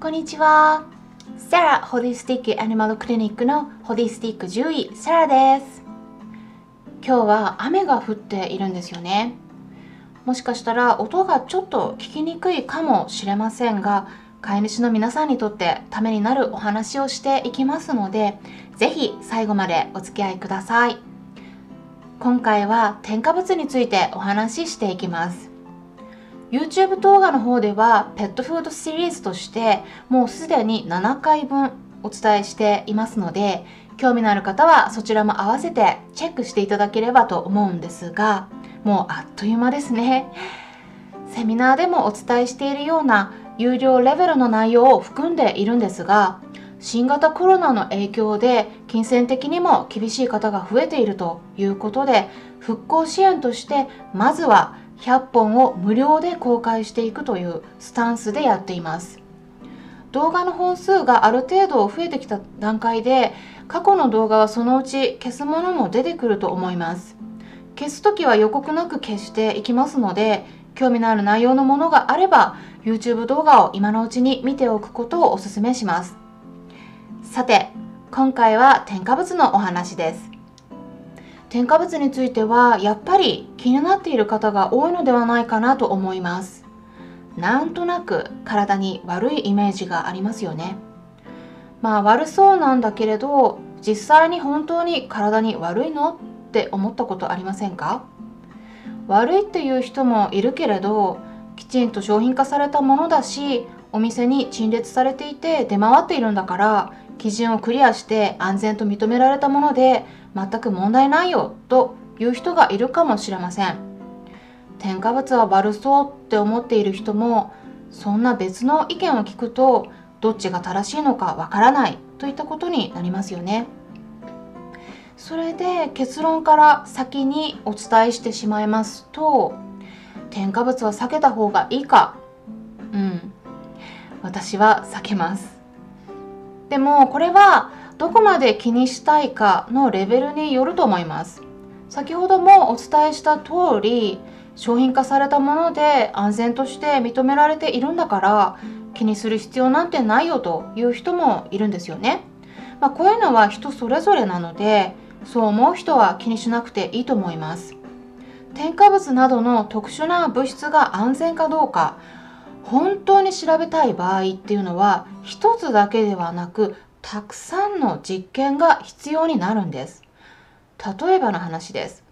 こんにちは。サラホリスティックアニマルクリニックのホリスティック獣医サラです。今日は雨が降っているんですよね。もしかしたら音がちょっと聞きにくいかもしれませんが、飼い主の皆さんにとってためになるお話をしていきますので、ぜひ最後までお付き合いください。今回は添加物についてお話ししていきます YouTube 動画の方ではペットフードシリーズとしてもうすでに7回分お伝えしていますので興味のある方はそちらも合わせてチェックしていただければと思うんですがもうあっという間ですね。セミナーでもお伝えしているような有料レベルの内容を含んでいるんですが新型コロナの影響で金銭的にも厳しい方が増えているということで復興支援としてまずは100本を無料で公開していくというスタンスでやっています。動画の本数がある程度増えてきた段階で過去の動画はそのうち消すものも出てくると思います。消す時は予告なく消していきますので興味のある内容のものがあれば YouTube 動画を今のうちに見ておくことをお勧めします。さて今回は添加物のお話です。添加物についてはやっぱり気になっている方が多いのではないかなと思います。なんとなく体に悪いイメージがありますよね。まあ悪そうなんだけれど実際に本当に体に悪いのって思ったことありませんか？悪いっていう人もいるけれどきちんと商品化されたものだしお店に陳列されていて出回っているんだから基準をクリアして安全と認められたもので全く問題ないよという人がいるかもしれません。添加物は悪そうって思っている人もそんな別の意見を聞くとどっちが正しいのかわからないといったことになりますよね。それで結論から先にお伝えしてしまいますと添加物は避けた方がいいか。うん。私は避けます。でもこれはどこまで気にしたいかのレベルによると思います。先ほどもお伝えした通り商品化されたもので安全として認められているんだから気にする必要なんてないよという人もいるんですよね、まあ、こういうのは人それぞれなのでそう思う人は気にしなくていいと思います。添加物などの特殊な物質が安全かどうか本当に調べたい場合っていうのは一つだけではなくたくさんの実験が必要になるんです。例えばの話です。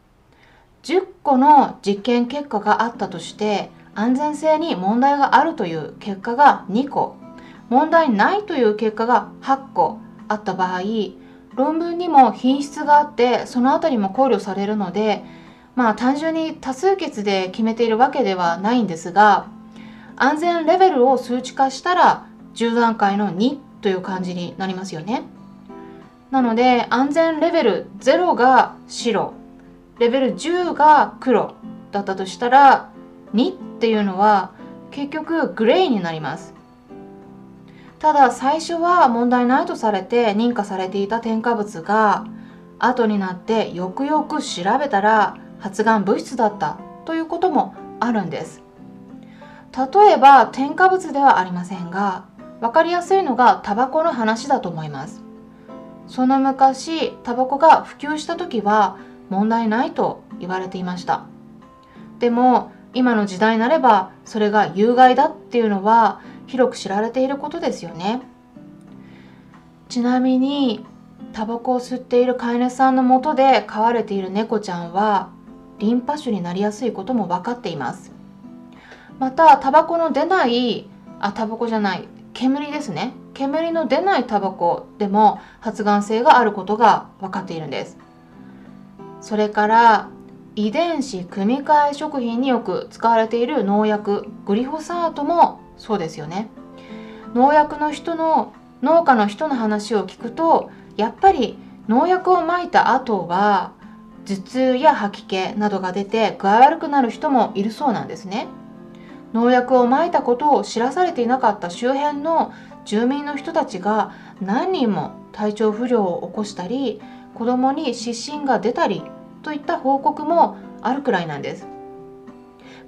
10個の実験結果があったとして安全性に問題があるという結果が2個。問題ないという結果が8個あった場合論文にも品質があってその辺りも考慮されるのでまあ単純に多数決で決めているわけではないんですが安全レベルを数値化したら10段階の2という感じになりますよね。なので安全レベル0が白レベル10が黒だったとしたら2っていうのは結局グレーになります。ただ最初は問題ないとされて認可されていた添加物が後になってよくよく調べたら発がん物質だったということもあるんです。例えば添加物ではありませんが分かりやすいのがタバコの話だと思います。その昔タバコが普及した時は問題ないと言われていました。でも今の時代になればそれが有害だっていうのは広く知られていることですよね。ちなみにタバコを吸っている飼い主さんのもとで飼われている猫ちゃんはリンパ腫になりやすいことも分かっています。またタバコの出ないあタバコじゃない煙ですね。煙の出ないタバコでも発がん性があることが分かっているんです。それから遺伝子組み換え食品によく使われている農薬グリホサートもそうですよね。農薬の人の農家の人の話を聞くとやっぱり農薬をまいた後は頭痛や吐き気などが出て具合悪くなる人もいるそうなんですね。農薬をまいたことを知らされていなかった周辺の住民の人たちが何人も体調不良を起こしたり子供に失神が出たりといった報告もあるくらいなんです。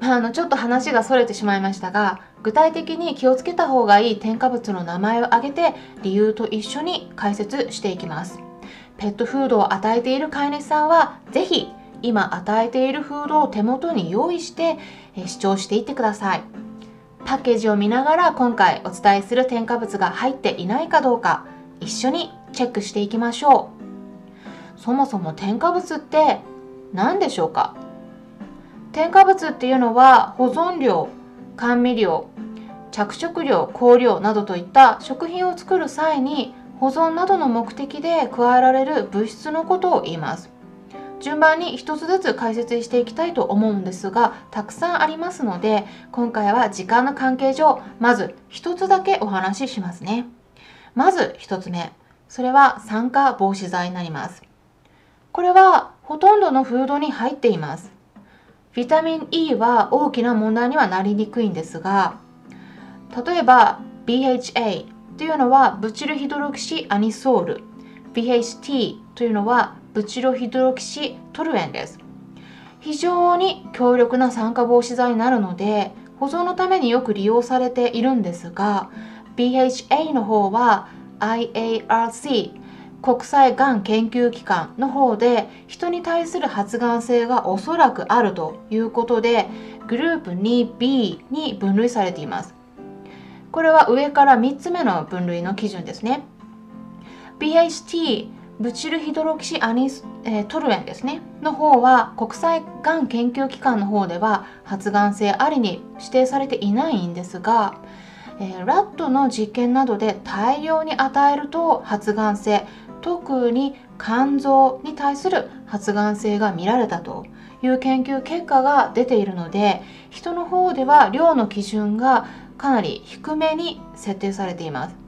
まあ、あのちょっと話がそれてしまいましたが具体的に気をつけた方がいい添加物の名前を挙げて理由と一緒に解説していきますペットフードを与えている飼い主さんはぜひ今与えているフードを手元に用意して視聴していってください。パッケージを見ながら今回お伝えする添加物が入っていないかどうか一緒にチェックしていきましょう。そもそも添加物って何でしょうか？添加物っていうのは保存料甘味料着色料香料などといった食品を作る際に保存などの目的で加えられる物質のことを言います。順番に一つずつ解説していきたいと思うんですがたくさんありますので今回は時間の関係上まず一つだけお話ししますね。まず一つ目。それは酸化防止剤になります。これはほとんどのフードに入っています。ビタミン E は大きな問題にはなりにくいんですが例えば BHA というのはブチルヒドロキシアニソール。BHT というのはブチロヒドロキシトルエンです。非常に強力な酸化防止剤になるので保存のためによく利用されているんですが BHA の方は IARC 国際がん研究機関の方で人に対する発がん性がおそらくあるということでグループ 2B に分類されています。これは上から3つ目の分類の基準ですね。BHT ブチルヒドロキシアニス、えー、トルエンですねの方は国際がん研究機関の方では発がん性ありに指定されていないんですが、えー、ラットの実験などで大量に与えると発がん性特に肝臓に対する発がん性が見られたという研究結果が出ているので人の方では量の基準がかなり低めに設定されています。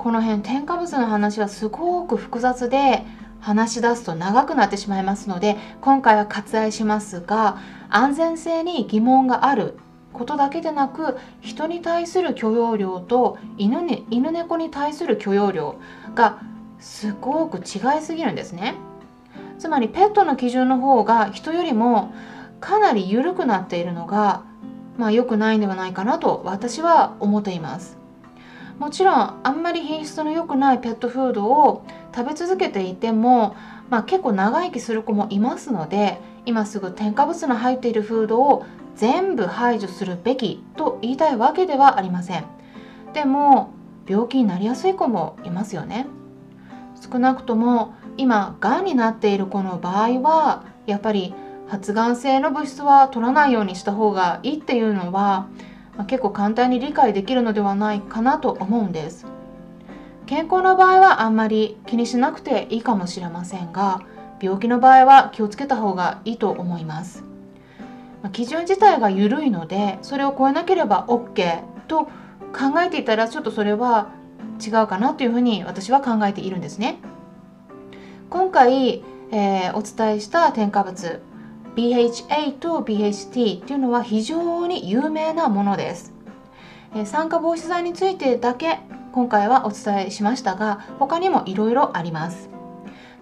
この辺添加物の話はすごく複雑で話し出すと長くなってしまいますので今回は割愛しますが安全性に疑問があることだけでなく人に対する許容量と犬に犬猫に対する許容量がすごく違いすぎるんですね。つまりペットの基準の方が人よりもかなり緩くなっているのがまあ良くないんではないかなと私は思っています。もちろんあんまり品質の良くないペットフードを食べ続けていても、まあ、結構長生きする子もいますので今すぐ添加物の入っているフードを全部排除するべきと言いたいわけではありません。でも病気になりやすい子もいますよね。少なくとも今がんになっている子の場合はやっぱり発がん性の物質は取らないようにした方がいいっていうのは、まあ、結構簡単に理解できるのではないかなと思うんです。健康な場合はあんまり気にしなくていいかもしれませんが病気の場合は気をつけた方がいいと思います。基準自体が緩いのでそれを超えなければ OK と考えていたらちょっとそれは違うかなというふうに私は考えているんですね。今回、えー、お伝えした添加物 BHA と BHT というのは非常に有名なものです、酸化防止剤についてだけ今回はお伝えしましたが他にもいろいろあります。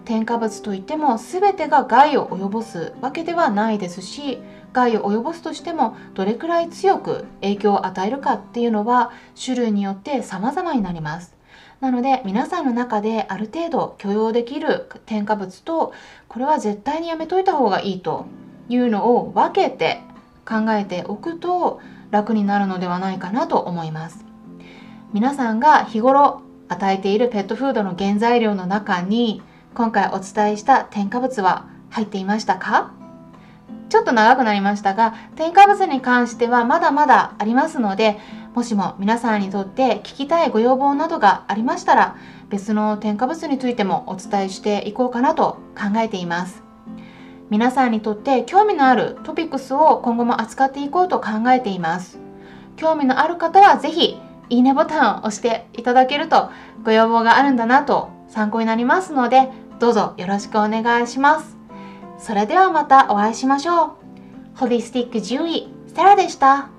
添加物といっても全てが害を及ぼすわけではないですし害を及ぼすとしてもどれくらい強く影響を与えるかっていうのは種類によって様々になります。なので皆さんの中である程度許容できる添加物とこれは絶対にやめといた方がいいというのを分けて考えておくと楽になるのではないかなと思います。皆さんが日頃与えているペットフードの原材料の中に今回お伝えした添加物は入っていましたか？ちょっと長くなりましたが添加物に関してはまだまだありますのでもしも皆さんにとって聞きたいご要望などがありましたら別の添加物についてもお伝えしていこうかなと考えています。皆さんにとって興味のあるトピックスを今後も扱っていこうと考えています。興味のある方は是非いいねボタンを押していただけるとご要望があるんだなと参考になりますのでどうぞよろしくお願いします。それではまたお会いしましょう。ホリスティック獣医セラでした。